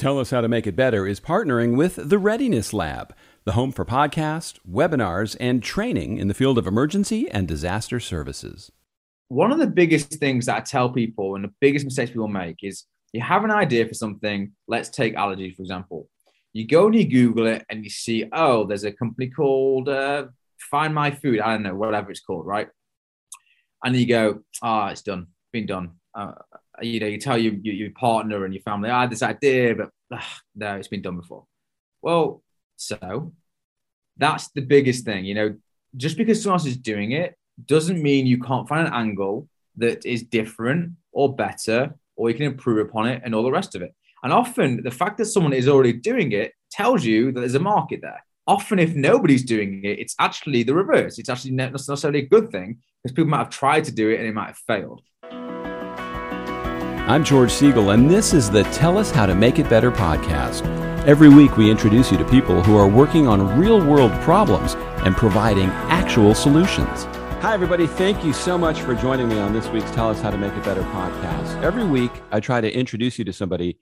Tell Us How to Make It Better is partnering with the Readiness Lab, the home for podcasts, webinars, and training in the field of emergency and disaster services. One of the biggest things that I tell people and the biggest mistakes people make is you have an idea for something. Let's take allergies, for example. You go and you Google it and you see, oh, there's a company called uh, Find My Food. I don't know, whatever it's called, right? And you go, ah, oh, it's done, been done. Uh, you know, you tell your, your, your partner and your family, I had this idea, but ugh, no, it's been done before. Well, so that's the biggest thing. You know, just because someone else is doing it doesn't mean you can't find an angle that is different or better, or you can improve upon it and all the rest of it. And often the fact that someone is already doing it tells you that there's a market there. Often, if nobody's doing it, it's actually the reverse. It's actually not necessarily a good thing because people might have tried to do it and it might have failed. I'm George Siegal, and this is the Tell Us How to Make It Better podcast. Every week, we introduce you to people who are working on real world problems and providing actual solutions. Hi, everybody. Thank you so much for joining me on this week's Tell Us How to Make It Better podcast. Every week, I try to introduce you to somebody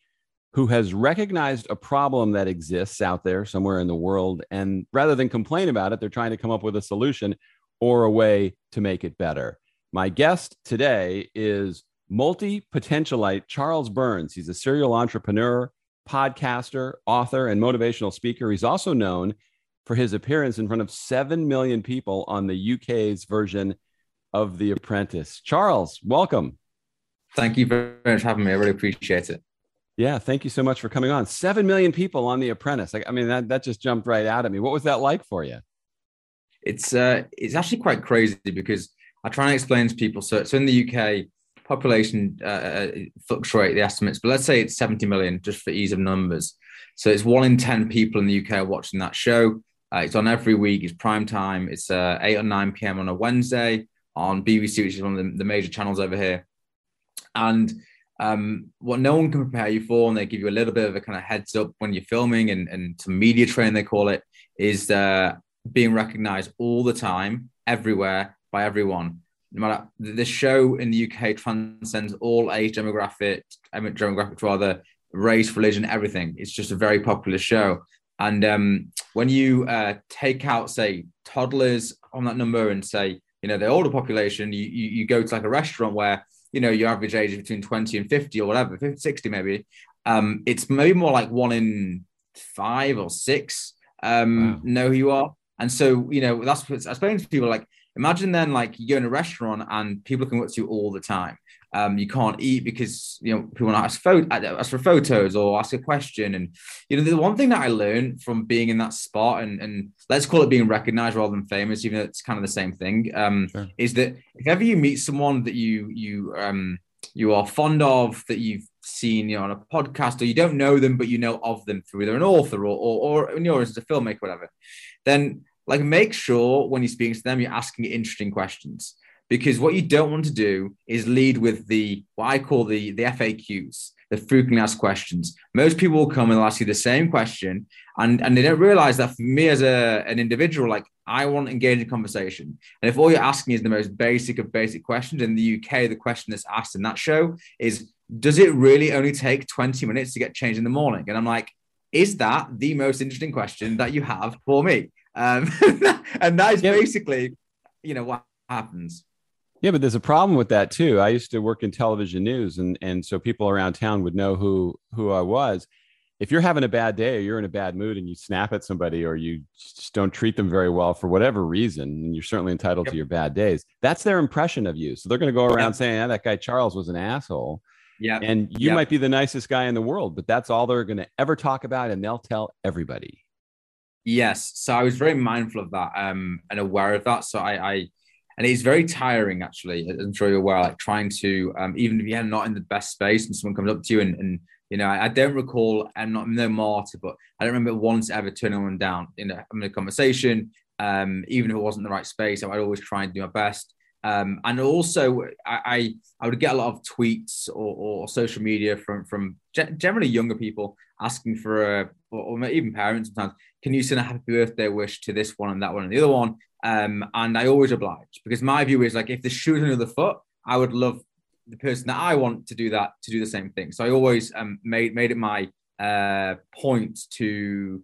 who has recognized a problem that exists out there somewhere in the world. And rather than complain about it, they're trying to come up with a solution or a way to make it better. My guest today is multi potentialite Charles Burns. He's a serial entrepreneur, podcaster, author, and motivational speaker. He's also known for his appearance in front of 7 million people on the UK's version of The Apprentice. Charles, welcome. Thank you very much for having me. I really appreciate it. Yeah, thank you so much for coming on. 7 million people on The Apprentice. I, I mean, that, that just jumped right out at me. What was that like for you? It's uh, it's actually quite crazy because I try and explain to people. So, so in the UK, population uh, uh, fluctuate the estimates, but let's say it's 70 million just for ease of numbers. So it's one in 10 people in the UK are watching that show. Uh, it's on every week. It's prime time. It's uh, 8 or 9 p.m. on a Wednesday on BBC, which is one of the, the major channels over here. And um, what no one can prepare you for, and they give you a little bit of a kind of heads up when you're filming and, and some media train, they call it, is uh, being recognized all the time, everywhere, by everyone no matter the show in the UK transcends all age demographic, demographic rather, race, religion, everything. It's just a very popular show. And um, when you uh, take out, say, toddlers on that number and say, you know, the older population, you, you, you go to like a restaurant where, you know, your average age is between 20 and 50 or whatever, 50, 60 maybe. Um, it's maybe more like one in five or six um, wow. know who you are. And so, you know, that's what I explain to people like, Imagine then like you're in a restaurant and people can watch you all the time. Um, you can't eat because you know people want to ask, pho- ask for photos or ask a question. And you know the one thing that I learned from being in that spot and and let's call it being recognized rather than famous, even though it's kind of the same thing, um, is that if ever you meet someone that you you um you are fond of that you've seen you know, on a podcast or you don't know them but you know of them through either an author or or, or in yours as a filmmaker whatever then like make sure when you're speaking to them, you're asking interesting questions because what you don't want to do is lead with the what I call the the FAQs, the frequently asked questions. Most people will come and ask you the same question, and and they don't realize that for me as a an individual, like I want engaging conversation. And if all you're asking is the most basic of basic questions in the UK, the question that's asked in that show is, does it really only take 20 minutes to get changed in the morning? And I'm like, is that the most interesting question that you have for me? Um, and that is yeah. basically, you know, what happens. Yeah, but there's a problem with that too. I used to work in television news, and and so people around town would know who who I was. If you're having a bad day, or you're in a bad mood, and you snap at somebody, or you just don't treat them very well for whatever reason, and you're certainly entitled yep. to your bad days. That's their impression of you. So they're going to go around yep. saying, oh, "That guy Charles was an asshole." Yeah, and you yep. might be the nicest guy in the world, but that's all they're going to ever talk about, and they'll tell everybody. Yes, so I was very mindful of that um, and aware of that. So I, I and it's very tiring actually. I'm sure you're aware, like trying to um, even if you're not in the best space and someone comes up to you and, and you know, I, I don't recall. I'm not I'm no martyr, but I don't remember once ever turning one down in a, in a conversation. Um, even if it wasn't the right space, I'd always try and do my best. Um, and also, I, I, I would get a lot of tweets or, or social media from from generally younger people asking for a, or, even parents sometimes, can you send a happy birthday wish to this one and that one and the other one? Um, and I always oblige because my view is like if the shoe's on the other foot, I would love the person that I want to do that to do the same thing. So I always um, made made it my uh, point to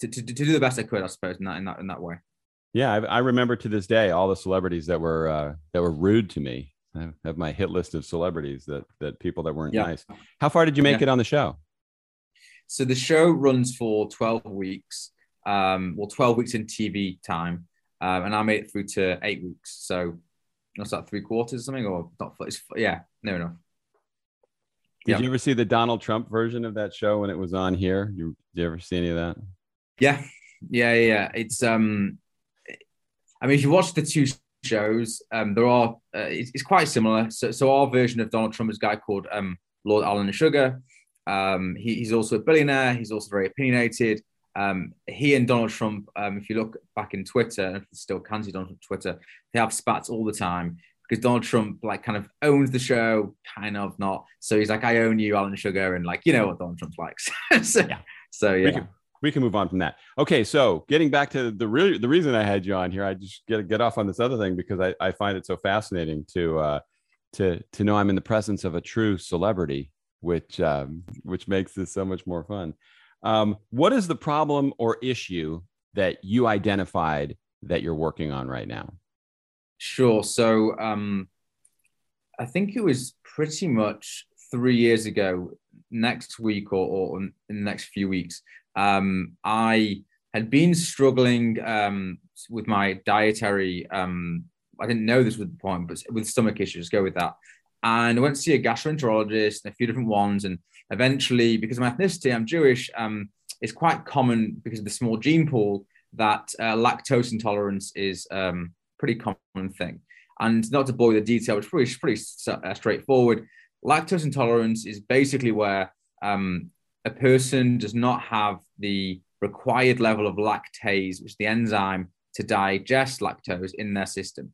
to, to, to do the best I could, I suppose, in that in that in that way. Yeah, I, I remember to this day all the celebrities that were uh, that were rude to me. I have my hit list of celebrities that that people that weren't yeah. nice. How far did you make yeah. it on the show? So the show runs for twelve weeks. Um, well, twelve weeks in TV time, um, and I made it through to eight weeks. So what's that? Three quarters, or something, or not? It's, yeah, no enough. Did yeah. you ever see the Donald Trump version of that show when it was on here? You, did you ever see any of that? Yeah, yeah, yeah. It's um, I mean, if you watch the two shows, um, there are uh, it's, it's, quite similar. So, so our version of Donald Trump is a guy called um, Lord Alan Sugar. Um, he, he's also a billionaire. He's also very opinionated. Um, he and Donald Trump, um, if you look back in Twitter, if still can see Donald Trump Twitter, they have spats all the time because Donald Trump like kind of owns the show, kind of not. So he's like, I own you, Alan Sugar, and like you know what Donald Trump likes. so, yeah. So yeah. We can, we can move on from that. Okay, so getting back to the real the reason I had you on here, I just get get off on this other thing because I, I find it so fascinating to uh, to to know I'm in the presence of a true celebrity, which um, which makes this so much more fun. Um, what is the problem or issue that you identified that you're working on right now? Sure. So um, I think it was pretty much three years ago, next week or, or in the next few weeks, um, I had been struggling um, with my dietary. Um, I didn't know this was the point, but with stomach issues, go with that. And I went to see a gastroenterologist and a few different ones. And eventually, because of my ethnicity, I'm Jewish, um, it's quite common because of the small gene pool that uh, lactose intolerance is um, pretty common thing. And not to bore the detail, it's pretty, pretty uh, straightforward. Lactose intolerance is basically where um, a person does not have the required level of lactase, which is the enzyme to digest lactose in their system.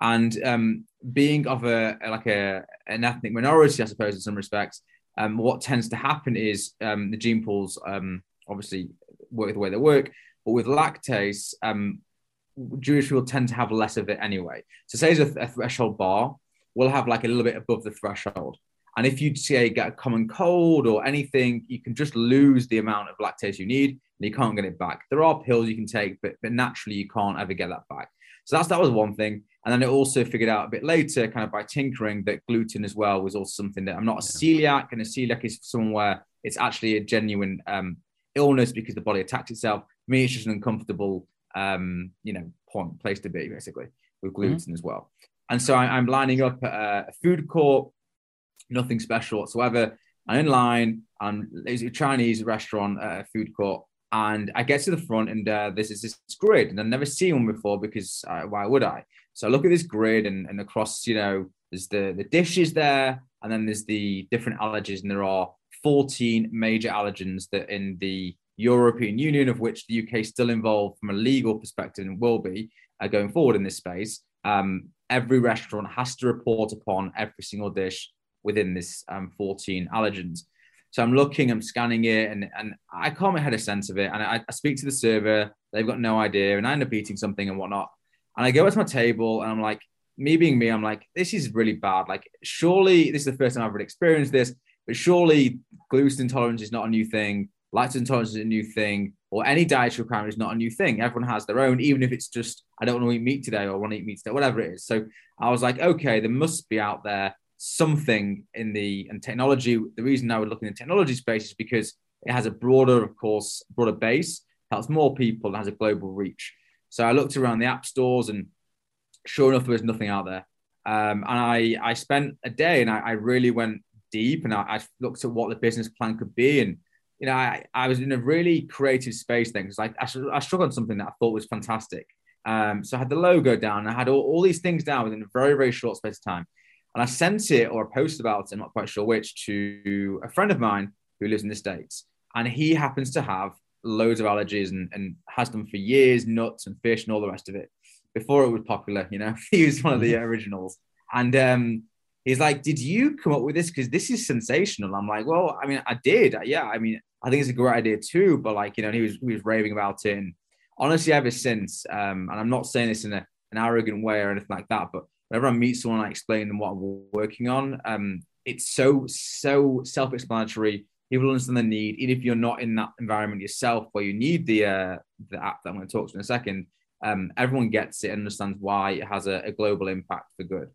And um, being of a like a an ethnic minority, I suppose in some respects, um, what tends to happen is um, the gene pools um, obviously work the way they work, but with lactase, um, Jewish people tend to have less of it anyway. So say there's a, a threshold bar, we'll have like a little bit above the threshold. And if you say get a common cold or anything, you can just lose the amount of lactase you need and you can't get it back. There are pills you can take, but, but naturally you can't ever get that back. So that's that was one thing. And then I also figured out a bit later, kind of by tinkering, that gluten as well was also something that I'm not a celiac, and a celiac is somewhere it's actually a genuine um, illness because the body attacks itself. For me, it's just an uncomfortable um, you know, point, place to be basically with mm-hmm. gluten mm-hmm. as well. And so I, am lining up at a food court, nothing special whatsoever. I'm in line, and there's a Chinese restaurant, uh, food court, and I get to the front, and uh, this is this grid, and I've never seen one before because uh, why would I? So I look at this grid, and, and across, you know, there's the the dishes there, and then there's the different allergies, and there are 14 major allergens that in the European Union, of which the UK is still involved from a legal perspective and will be uh, going forward in this space. Um, every restaurant has to report upon every single dish within this um, 14 allergens. So I'm looking, I'm scanning it, and, and I can't make head a sense of it. And I, I speak to the server, they've got no idea, and I end up eating something and whatnot. And I go to my table, and I'm like, me being me, I'm like, this is really bad. Like, surely this is the first time I've ever experienced this, but surely gluten intolerance is not a new thing lactose intolerance is a new thing, or any dietary requirement is not a new thing. Everyone has their own, even if it's just I don't want to eat meat today or I want to eat meat today, whatever it is. So I was like, okay, there must be out there something in the and technology. The reason I would look in the technology space is because it has a broader, of course, broader base, helps more people, and has a global reach. So I looked around the app stores, and sure enough, there was nothing out there. Um, and I I spent a day, and I, I really went deep, and I, I, looked at what the business plan could be, and you know, I, I was in a really creative space then because like I, I struggled on something that I thought was fantastic. Um, so I had the logo down, I had all, all these things down within a very, very short space of time. And I sent it or a post about it, I'm not quite sure which, to a friend of mine who lives in the States. And he happens to have loads of allergies and, and has them for years, nuts and fish and all the rest of it. Before it was popular, you know, he was one of the mm-hmm. originals. And um, he's like, Did you come up with this? Because this is sensational. I'm like, Well, I mean, I did. Yeah. I mean, I think it's a great idea too. But like, you know, he was he was raving about it. And honestly, ever since, um, and I'm not saying this in a, an arrogant way or anything like that, but whenever I meet someone, I explain them what I'm working on. Um, it's so so self-explanatory. People understand the need, even if you're not in that environment yourself, where you need the uh, the app that I'm going to talk to in a second. Um, everyone gets it and understands why it has a, a global impact for good.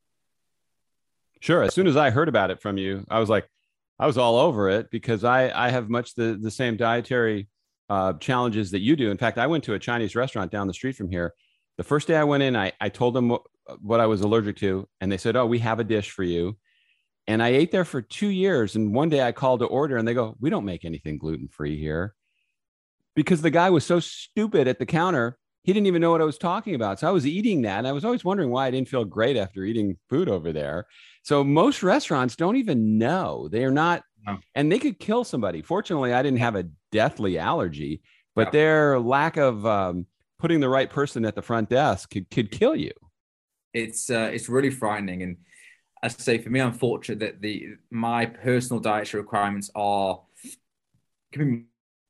Sure. As soon as I heard about it from you, I was like, I was all over it because I I have much the the same dietary uh, challenges that you do. In fact, I went to a Chinese restaurant down the street from here. The first day I went in, I I told them what, what I was allergic to, and they said, "Oh, we have a dish for you." And I ate there for two years. And one day I called to order, and they go, "We don't make anything gluten free here," because the guy was so stupid at the counter he didn't even know what I was talking about. So I was eating that. And I was always wondering why I didn't feel great after eating food over there. So most restaurants don't even know. They are not, no. and they could kill somebody. Fortunately, I didn't have a deathly allergy, but their lack of um, putting the right person at the front desk could, could kill you. It's uh, it's really frightening. And I say for me, I'm fortunate that the my personal dietary requirements are can be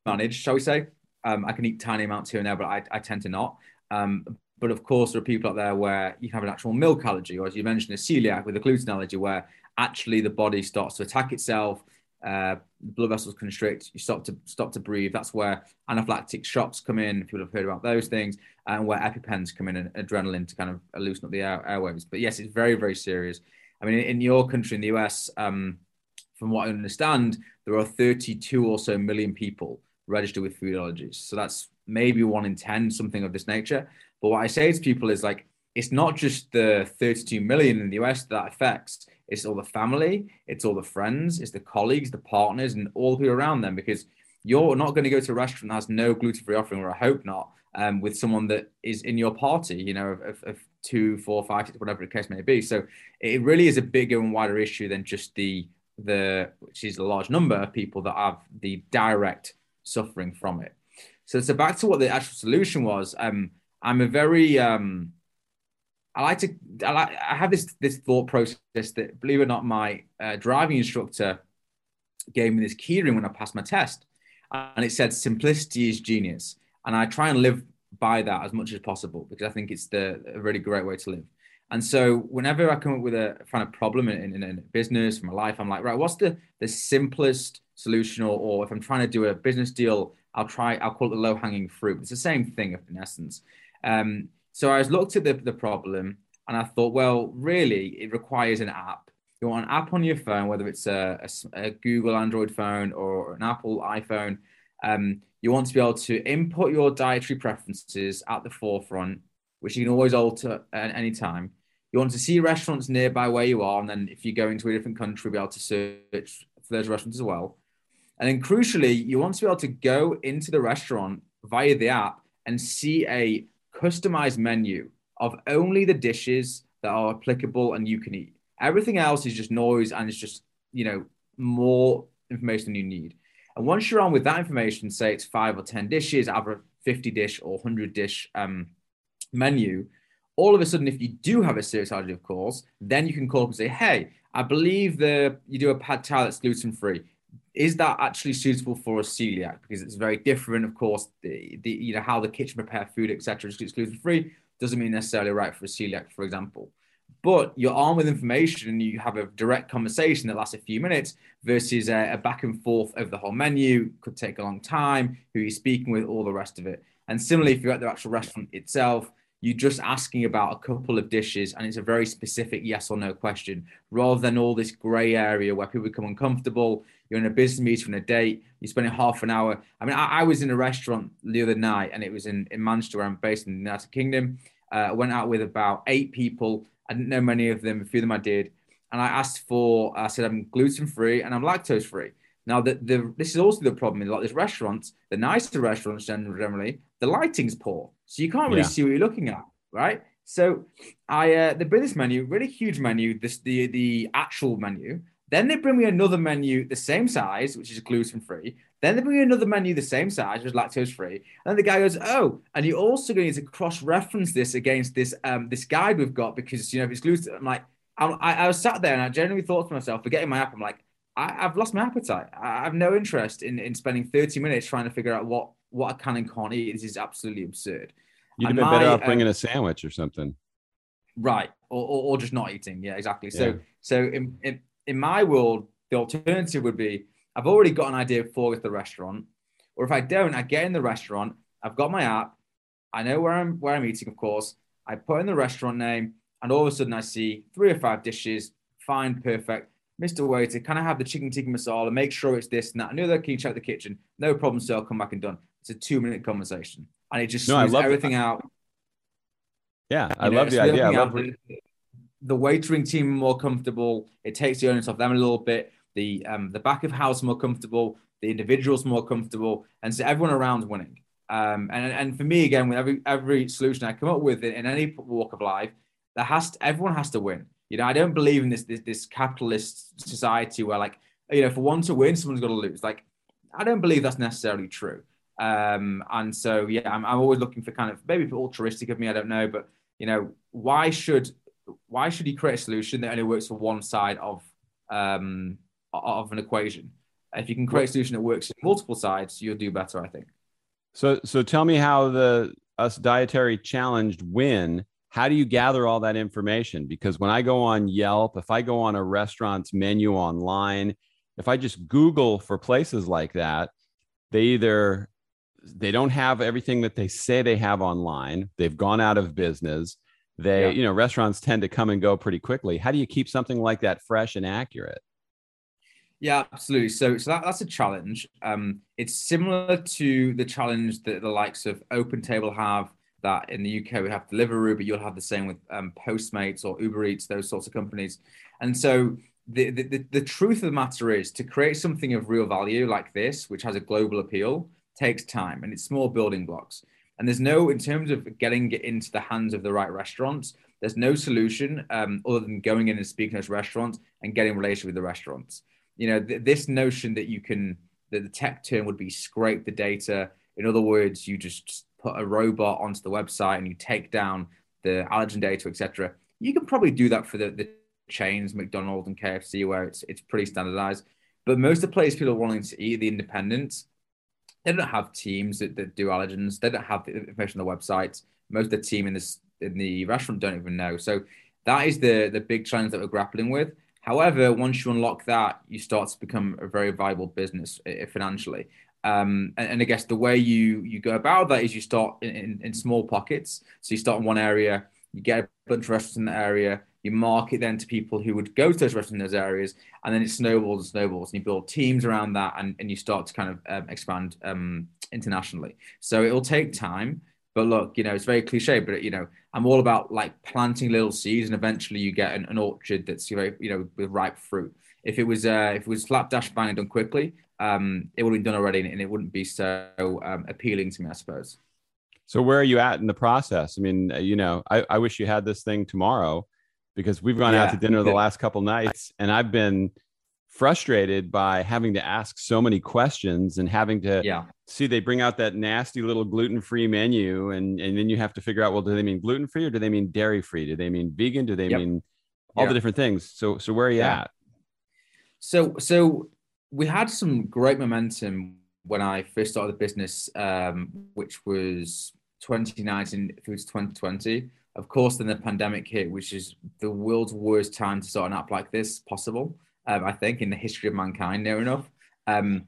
managed, shall we say? Um, I can eat tiny amounts here and there, but I, I tend to not. Um, but of course, there are people out there where you have an actual milk allergy, or as you mentioned, a celiac with a gluten allergy, where actually the body starts to attack itself. Uh, blood vessels constrict. You stop to stop to breathe. That's where anaphylactic shocks come in. If people have heard about those things, and where epipens come in and adrenaline to kind of loosen up the air, airwaves. But yes, it's very very serious. I mean, in your country, in the US, um, from what I understand, there are 32 or so million people registered with food allergies. So that's maybe one in 10, something of this nature. But what I say to people is like, it's not just the 32 million in the US that affects, it's all the family, it's all the friends, it's the colleagues, the partners, and all the people around them. Because you're not going to go to a restaurant that has no gluten free offering, or I hope not, um, with someone that is in your party, you know, of, of two, four, five, six, whatever the case may be. So it really is a bigger and wider issue than just the the which is a large number of people that have the direct suffering from it. So, so back to what the actual solution was. Um, I'm a very um, I like to I like I have this this thought process that believe it or not, my uh, driving instructor gave me this keyring when I passed my test, and it said simplicity is genius, and I try and live by that as much as possible because I think it's the a really great way to live. And so whenever I come up with a kind of problem in, in, in a business, my life, I'm like, right, what's the the simplest solution? Or, or if I'm trying to do a business deal, I'll try, I'll call it the low hanging fruit. It's the same thing in essence. Um, so I was looked at the, the problem and I thought, well, really, it requires an app. You want an app on your phone, whether it's a, a, a Google Android phone or an Apple iPhone. Um, you want to be able to input your dietary preferences at the forefront, which you can always alter at any time. You want to see restaurants nearby where you are, and then if you go into a different country, be able to search for those restaurants as well. And then crucially, you want to be able to go into the restaurant via the app and see a customized menu of only the dishes that are applicable and you can eat. Everything else is just noise and it's just, you know, more information than you need. And once you're on with that information, say it's five or 10 dishes, either a 50 dish or 100 dish um, menu, all of a sudden, if you do have a serious allergy, of course, then you can call up and say, hey, I believe the you do a pad thai that's gluten free is that actually suitable for a celiac? Because it's very different, of course. The, the you know how the kitchen prepare food, etc., is gluten free doesn't mean necessarily right for a celiac, for example. But you're armed with information and you have a direct conversation that lasts a few minutes versus a, a back and forth over the whole menu could take a long time. Who you're speaking with, all the rest of it. And similarly, if you're at the actual restaurant itself, you're just asking about a couple of dishes and it's a very specific yes or no question rather than all this gray area where people become uncomfortable you're in a business meeting on a date you're spending half an hour i mean i, I was in a restaurant the other night and it was in, in manchester where i'm based in the united kingdom uh, went out with about eight people i didn't know many of them a few of them i did and i asked for i said i'm gluten free and i'm lactose free now, the, the, this is also the problem in a lot of these restaurants, the nicer restaurants generally, the lighting's poor. So you can't really yeah. see what you're looking at, right? So I uh, they bring this menu, really huge menu, this the the actual menu. Then they bring me another menu the same size, which is gluten free. Then they bring me another menu the same size, which is lactose free. And the guy goes, "Oh, and you're also going to cross reference this against this um this guide we've got because you know if it's gluten." I'm like, I'm, I was sat there and I genuinely thought to myself, forgetting my app, I'm like, I, have lost my appetite. I have no interest in, in spending 30 minutes trying to figure out what, what I can and can't eat. This is absolutely absurd. You'd have been my, better off bringing um, a sandwich or something. Right. Or, or, or, just not eating. Yeah, exactly. So, yeah. so in, in, in my world, the alternative would be I've already got an idea for the restaurant. Or if I don't, I get in the restaurant, I've got my app, I know where I'm where I'm eating, of course. I put in the restaurant name, and all of a sudden I see three or five dishes, fine, perfect. Mr. Waiter, can I have the chicken tikka masala? Make sure it's this and that. Know. Can you check the kitchen? No problem, sir. I'll come back and done. It's a two minute conversation, and it just no, love everything out. Yeah, I love the idea. I love the waitering team more comfortable. It takes the onus off them a little bit. The um, the back of house more comfortable. The individuals more comfortable, and so everyone around winning. Um, and and for me again, with every every solution I come up with in, in any walk of life, that has to, everyone has to win. You know, I don't believe in this this, this capitalist society where like you know for one to win, someone's got to lose. Like I don't believe that's necessarily true. Um, and so yeah, I'm, I'm always looking for kind of maybe altruistic of me. I don't know, but you know, why should why should he create a solution that only works for one side of um, of an equation? If you can create a solution that works in multiple sides, you'll do better, I think. So, so tell me how the us dietary challenged win. How do you gather all that information? Because when I go on Yelp, if I go on a restaurant's menu online, if I just Google for places like that, they either they don't have everything that they say they have online. They've gone out of business. They, yeah. you know, restaurants tend to come and go pretty quickly. How do you keep something like that fresh and accurate? Yeah, absolutely. So, so that, that's a challenge. Um, it's similar to the challenge that the likes of OpenTable have. That in the UK we have Deliveroo, but you'll have the same with um, Postmates or Uber Eats, those sorts of companies. And so the, the the truth of the matter is to create something of real value like this, which has a global appeal, takes time and it's small building blocks. And there's no, in terms of getting it into the hands of the right restaurants, there's no solution um, other than going in and speaking to those restaurants and getting relationship with the restaurants you know, th- this notion that you can, that the tech term would be scrape the data. In other words, you just put a robot onto the website and you take down the allergen data, etc. You can probably do that for the, the chains, McDonald's and KFC, where it's it's pretty standardized. But most of the places people are wanting to eat, the independents, they don't have teams that, that do allergens. They don't have the information on the website. Most of the team in this in the restaurant don't even know. So that is the the big challenge that we're grappling with. However, once you unlock that, you start to become a very viable business uh, financially. Um, and, and, I guess the way you you go about that is you start in, in, in, small pockets. So you start in one area, you get a bunch of restaurants in the area, you market then to people who would go to those restaurants in those areas, and then it snowballs and snowballs, and you build teams around that, and, and you start to kind of um, expand um, internationally. So it'll take time, but look, you know, it's very cliche, but you know, I'm all about like planting little seeds, and eventually you get an, an orchard that's very, you know, with ripe fruit. If it was, uh, if it was slapdash bang and done quickly, um, it would have been done already, and it wouldn't be so um, appealing to me, I suppose. So where are you at in the process? I mean, uh, you know, I, I wish you had this thing tomorrow because we've gone yeah, out to dinner the last couple nights, and I've been frustrated by having to ask so many questions and having to yeah. see they bring out that nasty little gluten-free menu and and then you have to figure out well do they mean gluten-free or do they mean dairy-free do they mean vegan do they yep. mean all yeah. the different things so so where are you yeah. at so so we had some great momentum when i first started the business um, which was 2019 through to 2020 of course then the pandemic hit which is the world's worst time to start an app like this possible um, I think, in the history of mankind, near enough. Um,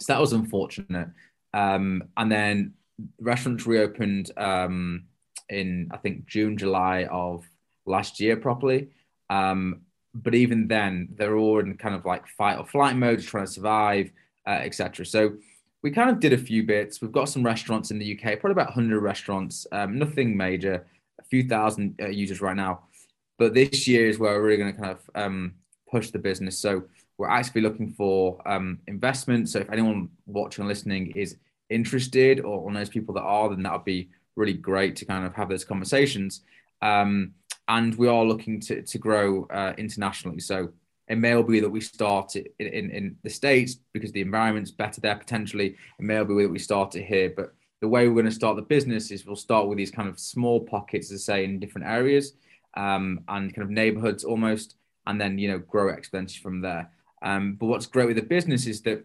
so that was unfortunate. Um, and then restaurants reopened um, in, I think, June, July of last year properly. Um, but even then, they're all in kind of like fight or flight mode, trying to survive, uh, etc. So we kind of did a few bits. We've got some restaurants in the UK, probably about 100 restaurants, um, nothing major, a few thousand uh, users right now. But this year is where we're really going to kind of um, push the business. So we're actually looking for um, investment. So if anyone watching and listening is interested or knows people that are, then that would be really great to kind of have those conversations. Um, and we are looking to, to grow uh, internationally. So it may well be that we start in, in, in, the States because the environment's better there potentially. It may well be that we start it here. But the way we're going to start the business is we'll start with these kind of small pockets, as I say, in different areas um, and kind of neighborhoods almost and then you know grow exponentially from there. Um, but what's great with the business is that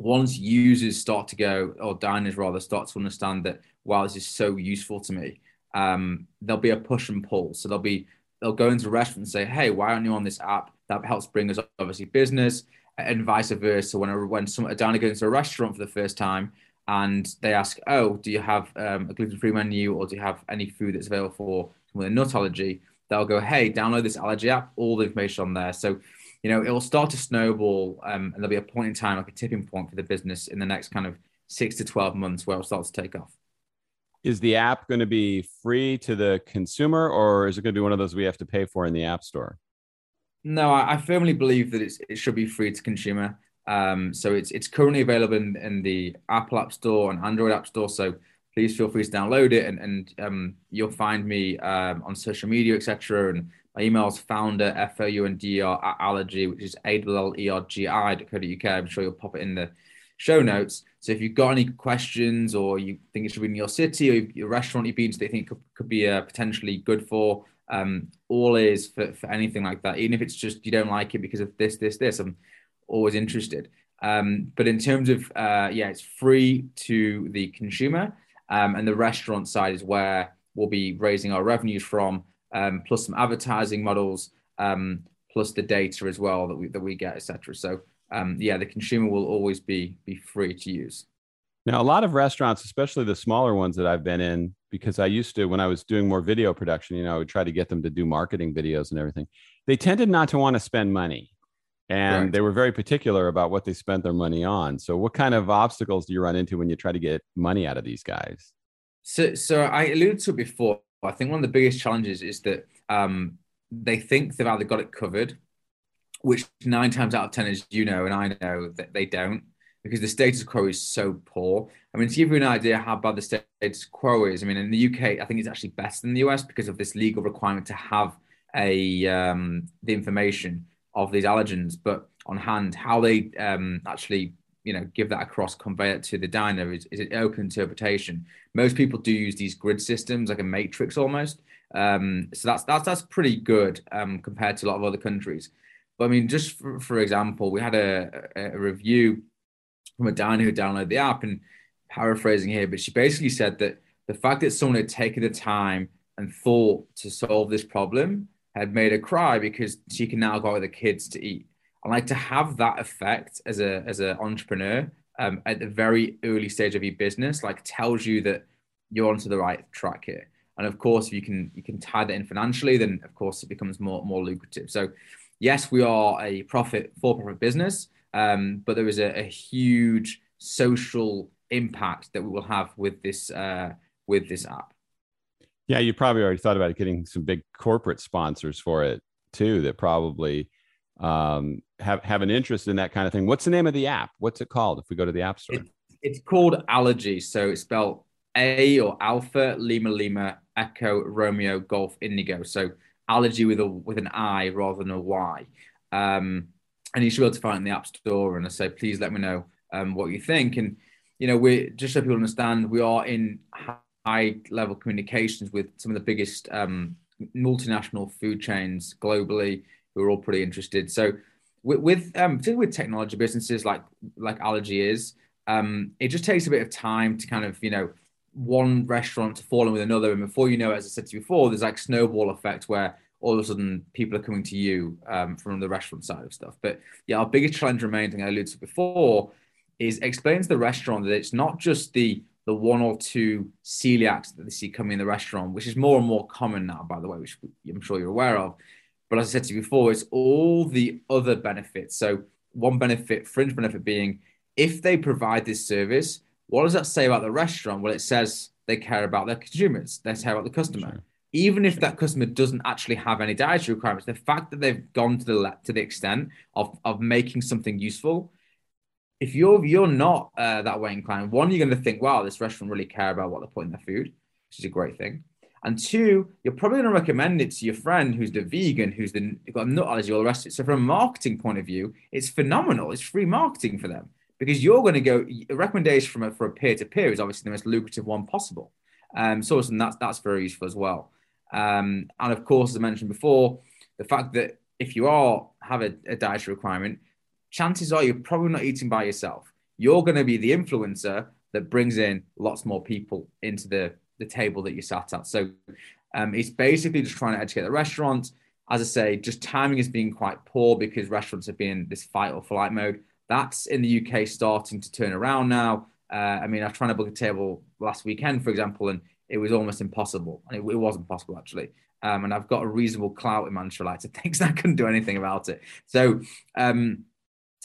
once users start to go, or diners rather, start to understand that wow, this is so useful to me, um, there'll be a push and pull. So they'll be they'll go into a restaurant and say, hey, why aren't you on this app? That helps bring us obviously business. and vice versa. When a, when some a diner goes into a restaurant for the first time and they ask, "Oh, do you have um, a gluten-free menu, or do you have any food that's available for someone with a nut Allergi?" They'll go, "Hey, download this allergy app. All the information on there." So, you know, it'll start to snowball, um, and there'll be a point in time, like a tipping point for the business in the next kind of six to twelve months, where it'll start to take off. Is the app going to be free to the consumer, or is it going to be one of those we have to pay for in the app store? No, I, I firmly believe that it should be free to consumer. Um, so it's it's currently available in, in, the Apple App Store and Android App Store. So please feel free to download it, and, and um, you'll find me um, on social media, etc. And my email is founder f o u n d r at Allergi, which is a l e r g i uk. I'm sure you'll pop it in the show notes. So if you've got any questions, or you think it should be in your city, or your restaurant you've been to, they think could, could be uh, potentially good for, um, all is for, for anything like that. Even if it's just you don't like it because of this, this, this, I'm always interested. Um, but in terms of uh, yeah, it's free to the consumer, um, and the restaurant side is where we'll be raising our revenues from, um, plus some advertising models, um, plus the data as well that we that we get, etc. So um, yeah, the consumer will always be be free to use. Now, a lot of restaurants, especially the smaller ones that I've been in, because I used to, when I was doing more video production, you know, I would try to get them to do marketing videos and everything. They tended not to want to spend money. And right. they were very particular about what they spent their money on. So, what kind of obstacles do you run into when you try to get money out of these guys? So, so I alluded to it before. I think one of the biggest challenges is that um, they think they've either got it covered, which nine times out of ten, as you know, and I know that they don't because the status quo is so poor. I mean, to give you an idea how bad the status quo is, I mean, in the UK, I think it's actually better than the US because of this legal requirement to have a um, the information of these allergens, but on hand, how they um, actually you know give that across, convey it to the diner is, is an open interpretation. Most people do use these grid systems, like a matrix almost. Um, so that's that's that's pretty good um, compared to a lot of other countries. But I mean, just for, for example, we had a, a review from a diner who downloaded the app and paraphrasing here, but she basically said that the fact that someone had taken the time and thought to solve this problem had made her cry because she can now go with the kids to eat. I like to have that effect as a as an entrepreneur um, at the very early stage of your business, like tells you that you're onto the right track here. And of course, if you can you can tie that in financially, then of course it becomes more more lucrative. So, yes, we are a profit for profit business, um, but there is a, a, huge social impact that we will have with this uh, with this app. Yeah, you probably already thought about getting some big corporate sponsors for it too. That probably um, have have an interest in that kind of thing. What's the name of the app? What's it called? If we go to the app store, it, it's called Allergi. So it's spelled A or Alpha Lima Lima Echo Romeo Golf Indigo. So Allergi with a with an I rather than a Y. Um, and you should be able to find it in the App Store. And I say, please let me know um, what you think. And you know, we just so people understand, we are in high level communications with some of the biggest um, multinational food chains globally, who are all pretty interested. So with, with um, particularly with technology businesses like like Allergi is, um, it just takes a bit of time to kind of you know one restaurant to fall in with another, and before you know, it, as I said to you before, there's like snowball effect where all of a sudden people are coming to you um, from the restaurant side of stuff. But yeah, our biggest challenge remains, and I alluded to before, is explain to the restaurant that it's not just the the one or two celiacs that they see coming in the restaurant, which is more and more common now, by the way, which I'm sure you're aware of. But as I said to you before, it's all the other benefits. So one benefit, fringe benefit being if they provide this service, what does that say about the restaurant? Well, it says they care about their consumers, they care about the customer. Sure even if that customer doesn't actually have any dietary requirements, the fact that they've gone to the to the extent of of making something useful, if you're you're not uh, that way inclined, one you're going to think, wow, this restaurant really care about what they're putting in their food, which is a great thing. And two, you're probably going to recommend it to your friend who's the vegan, who's the got nut allergy, all the rest of it. So from a marketing point of view, it's phenomenal. It's free marketing for them because you're going to go. A recommendation from a, for a peer to peer is obviously the most lucrative one possible. Um, so that's that's very useful as well. Um, and of course, as I mentioned before, the fact that if you are have a, a dietary requirement, chances are you're probably not eating by yourself. You're going to be the influencer that brings in lots more people into the, the table that you sat at. So um, it's basically just trying to educate the restaurant as I say, just timing has been quite poor because restaurants have been in this fight or flight mode. That's in the UK starting to turn around now. Uh, I mean, I was trying to book a table last weekend, for example, and it was almost impossible. And it, it wasn't possible actually. Um, and I've got a reasonable clout in Manchester United thinks I couldn't do anything about it. So, um,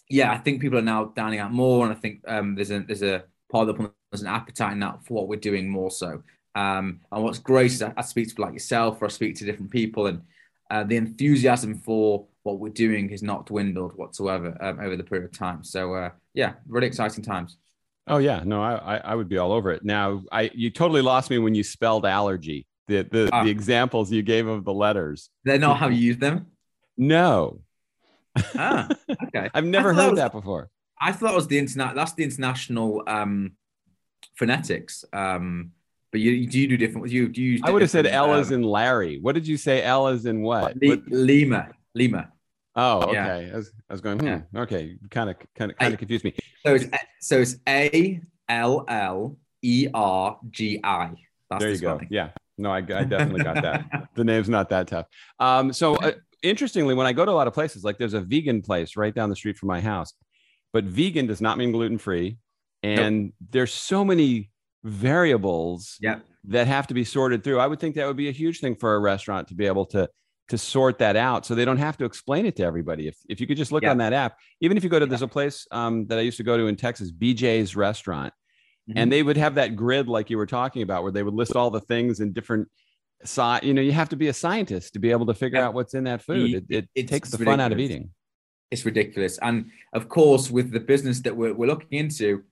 yeah, I think people are now dining out more, and I think um, there's a there's a part of the there's an appetite now for what we're doing more so. Um, and what's great is I, I, speak to people like yourself, or I speak to different people, and uh, the enthusiasm for what we're doing has not dwindled whatsoever um, over the period of time. So, uh, yeah, really exciting times. Oh yeah, no, I I would be all over it. Now, I you totally lost me when you spelled allergy. The the, ah. the examples you gave of the letters. They're not how you use them. No. Ah, okay. I've never heard was, that before. I thought it was the internet. That's the international um, phonetics. Um, but you do you do different? You do you? I would have said L um, in Larry. What did you say? L as in what? Lima. Lima. Oh, okay. Yeah. I, was, I was going. Hmm, yeah. Okay. Kind of, kind of, kind of confused me. So it's so it's A L L E R G I. There you go. Yeah. No, I, I definitely got that. the name's not that tough. Um, so uh, interestingly, when I go to a lot of places, like there's a vegan place right down the street from my house, but vegan does not mean gluten free, and nope. there's so many variables yep. that have to be sorted through. I would think that would be a huge thing for a restaurant to be able to to sort that out so they don't have to explain it to everybody. If, if you could just look on that app, even if you go to, there's a place um, that I used to go to in Texas, BJ's restaurant, mm-hmm. and they would have that grid like you were talking about, where they would list all the things in different side. You know, you have to be a scientist to be able to figure out what's in that food. It, it takes the ridiculous. fun out of eating. It's ridiculous. And of course, with the business that we're, we're looking into,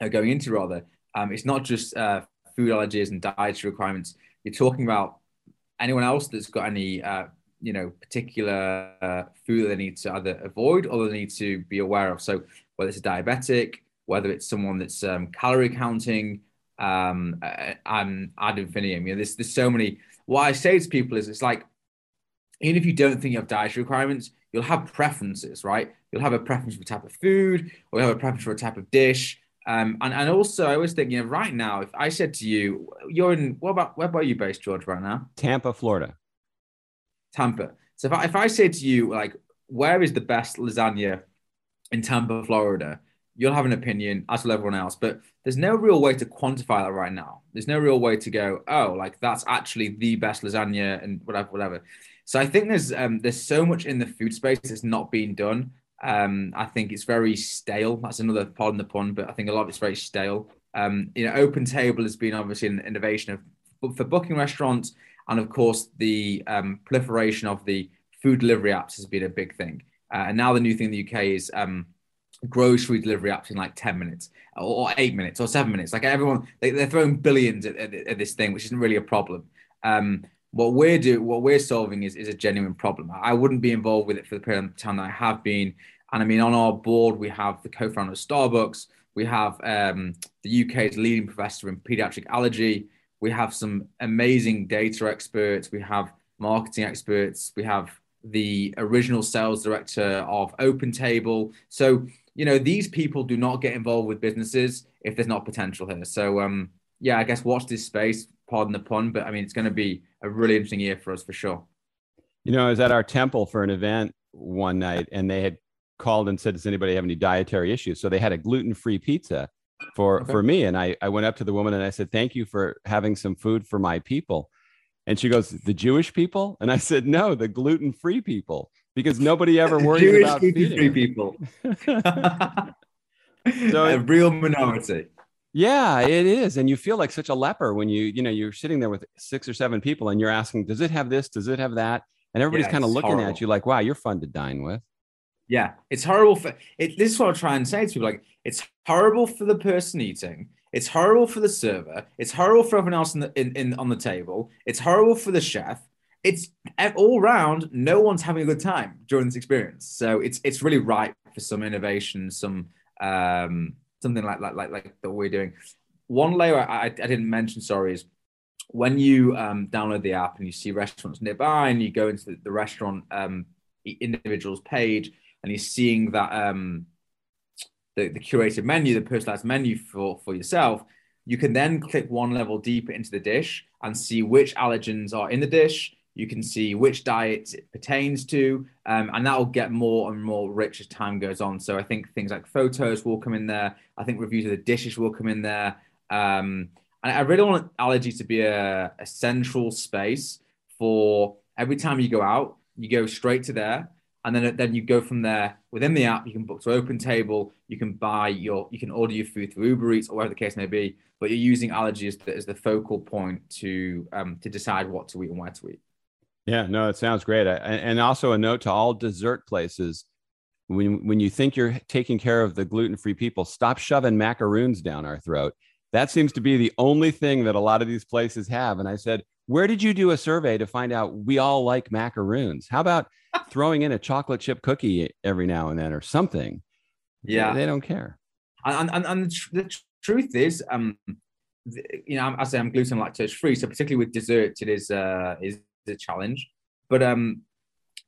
uh, going into rather, um, it's not just uh, food allergies and dietary requirements. You're talking about anyone else that's got any uh, you know particular uh, food they need to either avoid or they need to be aware of. So whether it's a diabetic, whether it's someone that's um, calorie counting, um, and ad infinitum. You know, there's there's so many. What I say to people is, it's like even if you don't think you have dietary requirements, you'll have preferences, right? You'll have a preference for a type of food, or you have a preference for a type of dish. Um, and, and also, I was thinking, you know, right now, if I said to you, you're in, what about, where about you based, George, right now? Tampa, Florida. Tampa. So if I, if I say to you, like, where is the best lasagna in Tampa, Florida? You'll have an opinion, as will everyone else. But there's no real way to quantify that right now. There's no real way to go, oh, like that's actually the best lasagna and whatever, whatever. So I think there's um, there's so much in the food space that's not being done. Um, I think it's very stale. That's another pardon the pun, but I think a lot of it's very stale. Um, you know, Open Table has been obviously an innovation of for booking restaurants, and of course the um, proliferation of the food delivery apps has been a big thing. Uh, and now the new thing in the UK is um, grocery delivery apps in like 10 minutes or, eight minutes or seven minutes. Like everyone, they, are throwing billions at, at, at, this thing, which isn't really a problem. Um, what we're doing, what we're solving is, is a genuine problem. I wouldn't be involved with it for the period of time that I have been. And I mean, on our board, we have the co-founder of Starbucks. We have um, the UK's leading professor in pediatric allergy. We have some amazing data experts. We have marketing experts. We have the original sales director of Open Table. So, you know, these people do not get involved with businesses if there's not potential here. So, um, yeah, I guess watch this space. Pardon the pun, but I mean, it's going to be a really interesting year for us for sure. You know, I was at our temple for an event one night, and they had called and said, "Does anybody have any dietary issues?" So they had a gluten-free pizza for okay. for me, and I I went up to the woman and I said, "Thank you for having some food for my people." And she goes, "The Jewish people?" And I said, "No, the gluten-free people." Because nobody ever worries Jewish about gluten-free people. so a real minority. Yeah, it is. And you feel like such a leper when you, you know, you're sitting there with six or seven people and you're asking, does it have this? Does it have that? And everybody's yeah, kind of looking horrible. at you like, wow, you're fun to dine with. Yeah, it's horrible for it. This is what I try and say to people: like, it's horrible for the person eating. It's horrible for the server. It's horrible for everyone else in the in, in on the table. It's horrible for the chef. It's all round. No one's having a good time during this experience. So it's it's really ripe for some innovation, some um, something like like like like that we're doing. One layer I, I didn't mention, sorry, is when you um, download the app and you see restaurants nearby and you go into the, the restaurant um, individual's page and you're seeing that um, the, the curated menu, the personalized menu for, for yourself, you can then click one level deeper into the dish and see which allergens are in the dish, You can see which diets it pertains to, um, and that will get more and more rich as time goes on. So I think things like photos will come in there. I think reviews of the dishes will come in there. Um, and I really want Allergi to be a, a central space for every time you go out, you go straight to there and then then you go from there within the app you can book to open table you can buy your you can order your food through uber eats or whatever the case may be but you're using Allergi as the, as the focal point to um, to decide what to eat and where to eat yeah no it sounds great. And also a note to all dessert places. When when you think you're taking care of the gluten-free people stop shoving macaroons down our throat. That seems to be the only thing that a lot of these places have. And i said where did you do a survey to find out we all like macaroons? How about throwing in a chocolate chip cookie every now and then or something. Yeah, they, they don't care. And and, and the, tr- truth is, um, you know, I say I'm gluten lactose free, so particularly with desserts, it is uh is a challenge. But um,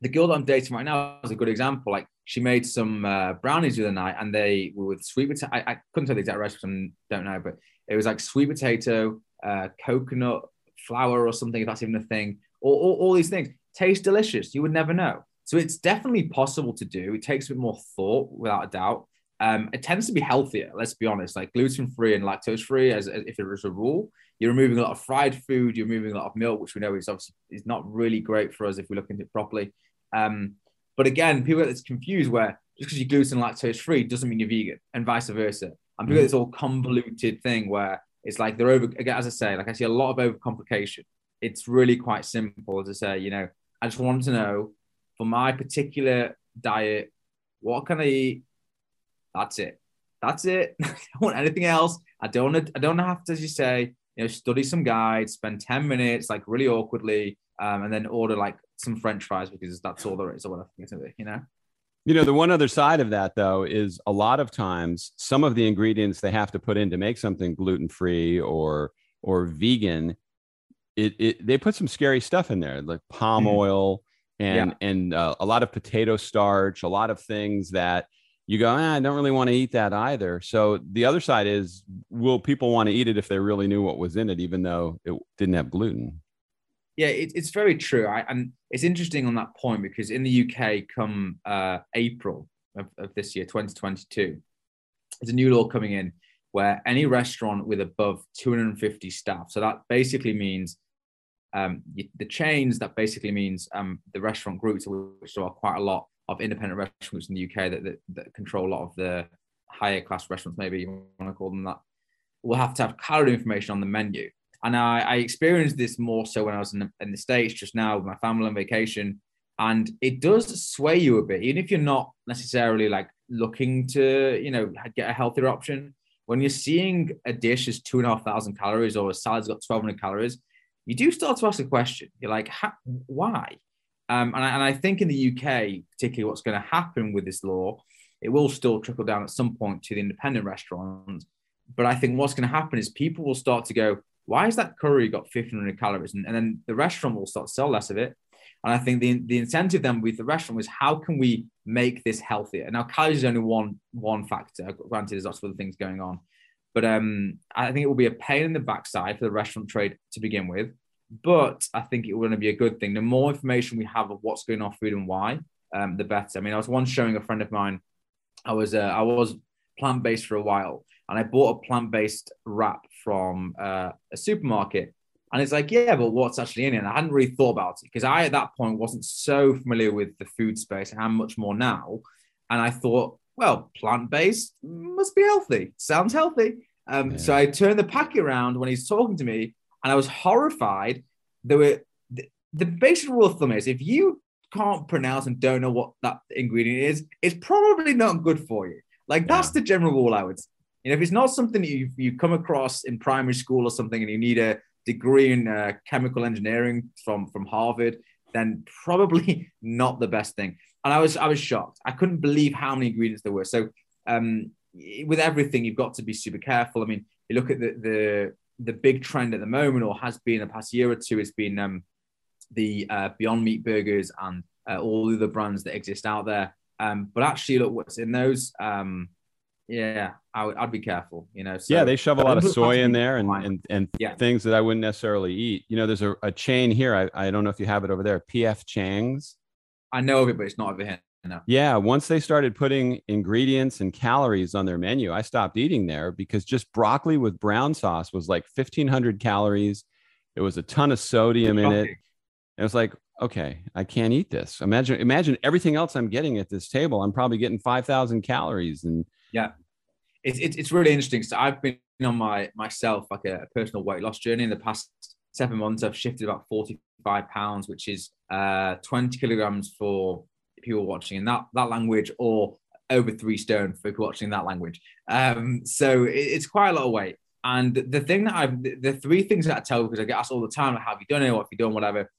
the girl that I'm dating right now is a good example. Like she made some uh, brownies the other night, and they were with sweet potato. I, I couldn't tell the exact recipe, I don't know, but it was like sweet potato, uh, coconut flour or something, if that's even a thing, or all, all these things taste delicious. You would never know. So it's definitely possible to do. It takes a bit more thought, without a doubt. Um, it tends to be healthier. Let's be honest, like gluten free and lactose free, as, as if it was a rule. You're removing a lot of fried food. You're removing a lot of milk, which we know is obviously is not really great for us if we look into it properly. Um, but again, people get this confused where just because you're gluten lactose free doesn't mean you're vegan, and vice versa. And people mm-hmm. get this all convoluted thing where it's like they're over. Again, as I say, like I see a lot of overcomplication. It's really quite simple to say, you know, I just want to know for my particular diet, what can I eat? That's it. That's it. I don't want anything else. I don't. I don't have to, as you say, you know, study some guides, spend ten minutes, like really awkwardly, um, and then order like some French fries because that's all there is, or whatever. You know. You know, the one other side of that, though, is a lot of times some of the ingredients they have to put in to make something gluten free or or vegan it, it they put some scary stuff in there like palm mm-hmm. oil and yeah. and uh, a lot of potato starch a lot of things that you go ah, i don't really want to eat that either. So the other side is will people want to eat it if they really knew what was in it even though it didn't have gluten? Yeah it, it's very true. I, and it's interesting on that point because in the uk come uh, april of, of this year 2022 there's a new law coming in where any restaurant with above 250 staff so that basically means um, the chains that basically means um, the restaurant groups, which are quite a lot of independent restaurants in the UK that, that, that control a lot of the higher class restaurants, maybe you want to call them that, will have to have calorie information on the menu. And I, I experienced this more so when I was in the, in the States just now with my family on vacation. And it does sway you a bit, even if you're not necessarily like looking to, you know, get a healthier option. When you're seeing a dish is two and a half thousand calories or a salad's got 1200 calories, you do start to ask a question. You're like, why? Um, and, I, and I think in the UK, particularly what's going to happen with this law, it will still trickle down at some point to the independent restaurants. But I think what's going to happen is people will start to go, why has that curry got 1500 calories? And, and then the restaurant will start to sell less of it. And I think the, the incentive then with the restaurant was how can we make this healthier? Now, calories is only one one factor. Granted, there's lots of other things going on. But um, I think it will be a pain in the backside for the restaurant trade to begin with. But I think it will be a good thing. The more information we have of what's going on food and why, um, the better. I mean, I was once showing a friend of mine. I was uh, I was plant based for a while, and I bought a plant based wrap from uh, a supermarket. And it's like, yeah, but what's actually in it? And I hadn't really thought about it because I, at that point, wasn't so familiar with the food space. I am much more now. And I thought, well, plant based must be healthy. Sounds healthy. Um, yeah. So I turned the packet around when he's talking to me, and I was horrified. There were the, the basic rule of thumb is if you can't pronounce and don't know what that ingredient is, it's probably not good for you. Like that's the general rule I would. Say. You know, if it's not something that you you come across in primary school or something, and you need a degree in uh, chemical engineering from from Harvard, then probably not the best thing. And I was I was shocked. I couldn't believe how many ingredients there were. So um, with everything, you've got to be super careful. I mean, you look at the the the big trend at the moment, or has been the past year or two, has been um, the uh, Beyond Meat burgers and uh, all the other brands that exist out there. Um, but actually, look what's in those. Um, yeah, I would, I'd be careful, you know. So, yeah, they shove a lot of soy in there and and, and yeah. things that I wouldn't necessarily eat. You know, there's a, a chain here. I, I don't know if you have it over there. PF Chang's. I know of it, but it's not over here. Yeah, once they started putting ingredients and calories on their menu, I stopped eating there because just broccoli with brown sauce was like 1500 calories. It was a ton of sodium in it. And It was like, okay, I can't eat this. Imagine imagine everything else I'm getting at this table. I'm probably getting 5000 calories and yeah. It's, it's, it's really interesting. So I've been on my myself like a personal weight loss journey in the past seven months. I've shifted about 45 pounds, which is uh, 20 kilograms for people watching in that, that language or over three stone for people watching that language. Um, so it, it's quite a lot of weight. And the thing that I've, the three things that I tell because I get asked all the time, like, have you done it? What have you done? Whatever.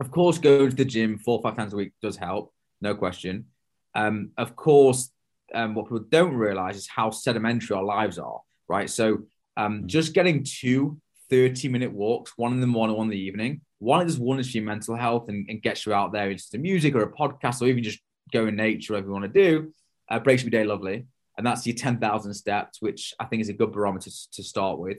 Of course, going to the gym four or five times a week does help, no question. Um, of course, um, what people don't realize is how sedimentary our lives are, right? So um, mm. just getting two 30 minute walks, one in the morning, one in the evening, one is just one is for your mental health and, and gets you out there into music or a podcast or even just go in nature, whatever you want to do, uh, breaks your day lovely. And that's your 10,000 steps, which I think is a good barometer to, to start with.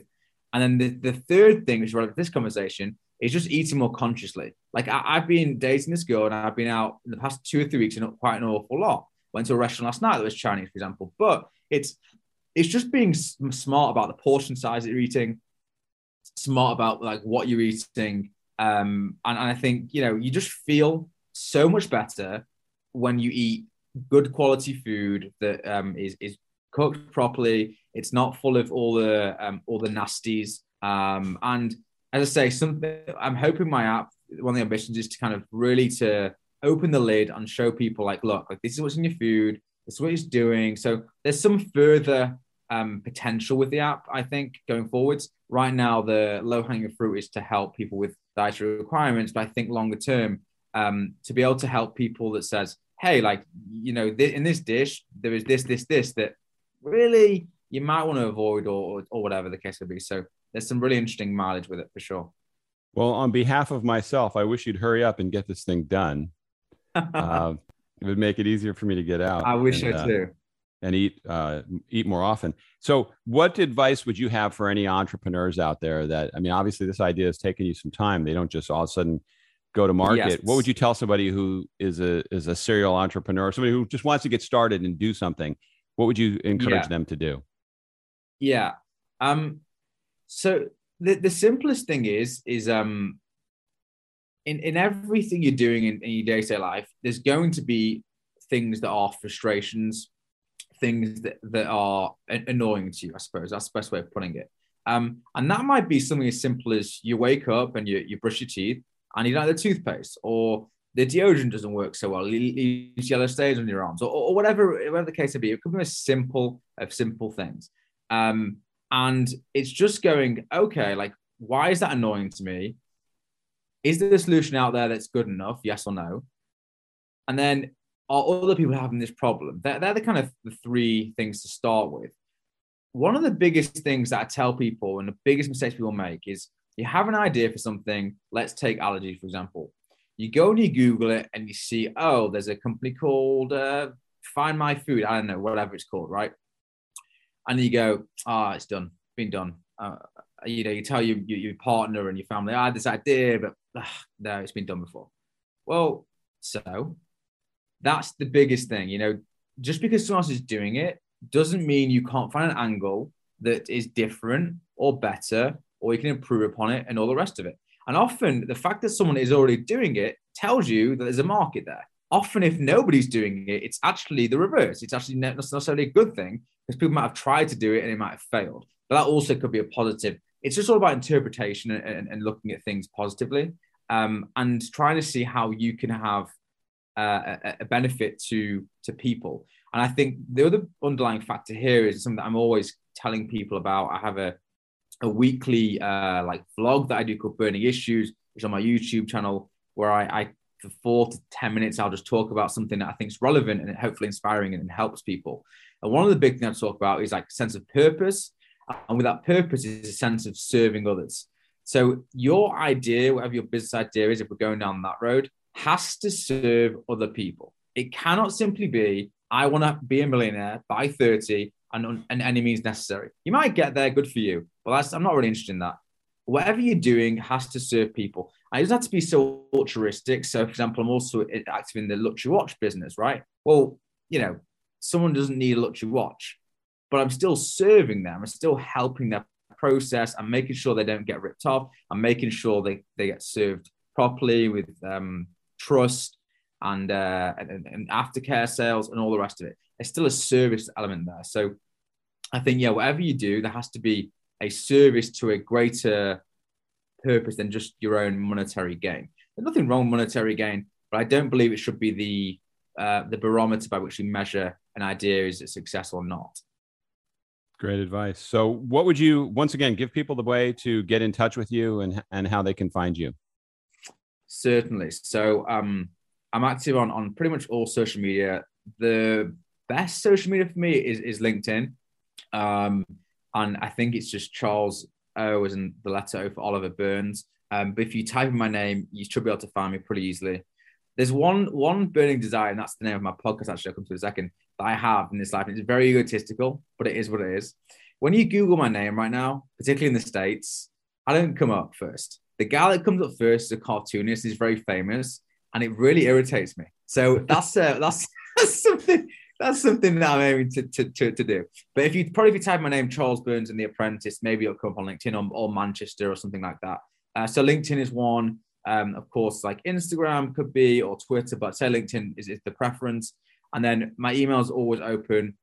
And then the, the third thing, which is relevant to this conversation, is just eating more consciously. Like I, have been dating this girl and I've been out in the past two or three weeks and quite an awful lot. Went to a restaurant last night that was Chinese, for example. But it's it's just being smart about the portion size that you're eating, smart about like what you're eating, um, and, and I think you know you just feel so much better when you eat good quality food that um, is is cooked properly. It's not full of all the um, all the nasties. Um, and as I say, something I'm hoping my app, one of the ambitions is to kind of really to open the lid and show people like, look, like this is what's in your food, this is what it's doing. So there's some further um, potential with the app, I think, going forwards. Right now, the low hanging fruit is to help people with dietary requirements, but I think longer term, um, to be able to help people that says, hey, like, you know, th- in this dish, there is this, this, this that really you might want to avoid or, or whatever the case would be. So there's some really interesting mileage with it for sure. Well, on behalf of myself, I wish you'd hurry up and get this thing done. uh, it would make it easier for me to get out. I wish and, I uh, too. And eat uh, eat more often. So, what advice would you have for any entrepreneurs out there? That I mean, obviously, this idea has taken you some time. They don't just all of a sudden go to market. Yes. What would you tell somebody who is a is a serial entrepreneur, somebody who just wants to get started and do something? What would you encourage yeah. them to do? Yeah. Um. So the the simplest thing is is um in, in everything you're doing in, in your day-to-day life, there's going to be things that are frustrations, things that, that are annoying to you, I suppose. That's the best way of putting it. Um, and that might be something as simple as you wake up and you, you brush your teeth and you don't have the toothpaste, or the deodorant doesn't work so well, it leaves yellow stains on your arms, or, or, whatever, whatever the case may be. It could be a simple of simple things. Um, and it's just going, okay, like, why is that annoying to me? is there a solution out there that's good enough? Yes or no? And then are other people having this problem? They're, they're the kind of the three things to start with. One of the biggest things that I tell people and the biggest mistakes people make is you have an idea for something. Let's take allergies, for example. You go and you Google it and you see, oh, there's a company called uh, Find My Food. I don't know, whatever it's called, right? And you go, ah, oh, it's done, been done. Uh, you know, you tell your, your, your partner and your family, I had this idea, but ugh, no, it's been done before. Well, so that's the biggest thing. You know, just because someone else is doing it doesn't mean you can't find an angle that is different or better, or you can improve upon it and all the rest of it. And often the fact that someone is already doing it tells you that there's a market there. Often, if nobody's doing it, it's actually the reverse. It's actually not necessarily a good thing because people might have tried to do it and it might have failed. But that also could be a positive. It's just all about interpretation and, and, looking at things positively um, and trying to see how you can have uh, a, a, benefit to to people. And I think the other underlying factor here is something that I'm always telling people about. I have a a weekly uh, like vlog that I do called Burning Issues, which is on my YouTube channel, where I, I for four to ten minutes I'll just talk about something that I think is relevant and hopefully inspiring and helps people. And one of the big things I talk about is like sense of purpose, and with that purpose is a sense of serving others. So your idea, whatever your business idea is, if we're going down that road, has to serve other people. It cannot simply be, I want to be a millionaire by 30 and, and any means necessary. You might get there, good for you, but I'm not really interested in that. Whatever you're doing has to serve people. It doesn't have to be so altruistic. So, for example, I'm also active in the luxury watch business, right? Well, you know, someone doesn't need a luxury watch, but I'm still serving them. I'm still helping their process. I'm making sure they don't get ripped off. I'm making sure they, they get served properly with um, trust and, uh, and, and aftercare sales and all the rest of it. There's still a service element there. So I think, yeah, whatever you do, there has to be a service to a greater purpose than just your own monetary gain. There's nothing wrong with monetary gain, but I don't believe it should be the uh, the barometer by which we measure an idea is it success or not. Great advice. So, what would you once again give people the way to get in touch with you and and how they can find you? Certainly. So, um, I'm active on on pretty much all social media. The best social media for me is is LinkedIn, um, and I think it's just Charles O as in the letter O for Oliver Burns. Um, but if you type in my name, you should be able to find me pretty easily. There's one one burning desire, and that's the name of my podcast. Actually, I'll come to in a second. That I have in this life. It's very egotistical, but it is what it is. When you Google my name right now, particularly in the states, I don't come up first. The guy that comes up first is a cartoonist. He's very famous, and it really irritates me. So that's uh, that's, that's something that's something that I'm aiming to, to, to, to, do. But if you probably if you type my name Charles Burns in The Apprentice, maybe it'll come up on LinkedIn or, or Manchester or something like that. Uh, so LinkedIn is one. Um, of course, like Instagram could be or Twitter, but say LinkedIn is, is the preference. And then my email is always open,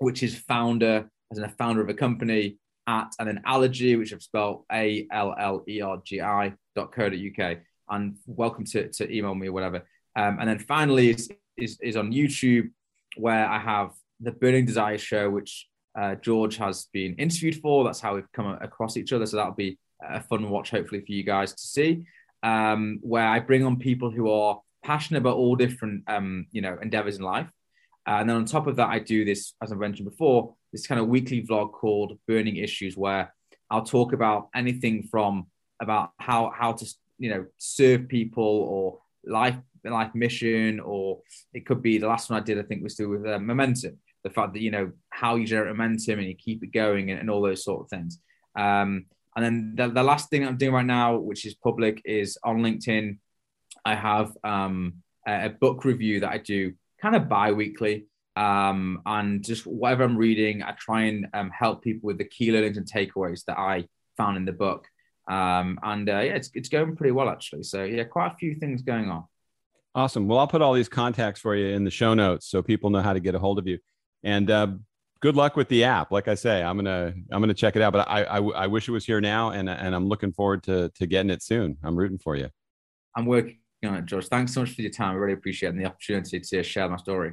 which is founder, as in a founder of a company, at and then Allergi, which I've spelled A L L E R G I dot co dot UK. And welcome to, to email me or whatever. Um, and then finally is, is, is on YouTube, where I have the Burning Desire show, which uh, George has been interviewed for. That's how we've come across each other. So that'll be a fun watch, hopefully, for you guys to see um, where I bring on people who are passionate about all different, um, you know, endeavors in life. And then on top of that, I do this, as I mentioned before, this kind of weekly vlog called Burning Issues, where I'll talk about anything from about how how to you know serve people or life life mission, or it could be the last one I did, I think, was do with uh, momentum. The fact that you know how you generate momentum and you keep it going and, and all those sort of things. Um, and then the, the last thing I'm doing right now, which is public, is on LinkedIn. I have um, a, book review that I do kind of bi-weekly. Um, and just whatever I'm reading, I try and um, help people with the key learnings and takeaways that I found in the book. Um, and uh, yeah, it's, it's going pretty well actually. So yeah, quite a few things going on. Awesome. Well, I'll put all these contacts for you in the show notes so people know how to get a hold of you. And uh, good luck with the app. Like I say, I'm gonna I'm gonna check it out. But I I, I wish it was here now, and and I'm looking forward to to getting it soon. I'm rooting for you. I'm working on it, George. Thanks so much for your time. I really appreciate it and the opportunity to share my story.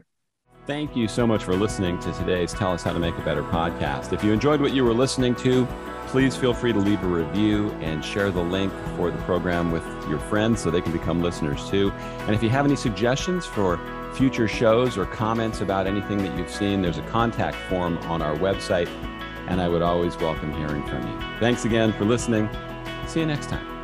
Thank you so much for listening to today's Tell Us How to Make It Better podcast. If you enjoyed what you were listening to, please feel free to leave a review and share the link for the program with your friends so they can become listeners too. And if you have any suggestions for future shows or comments about anything that you've seen, there's a contact form on our website, and I would always welcome hearing from you. Thanks again for listening. See you next time.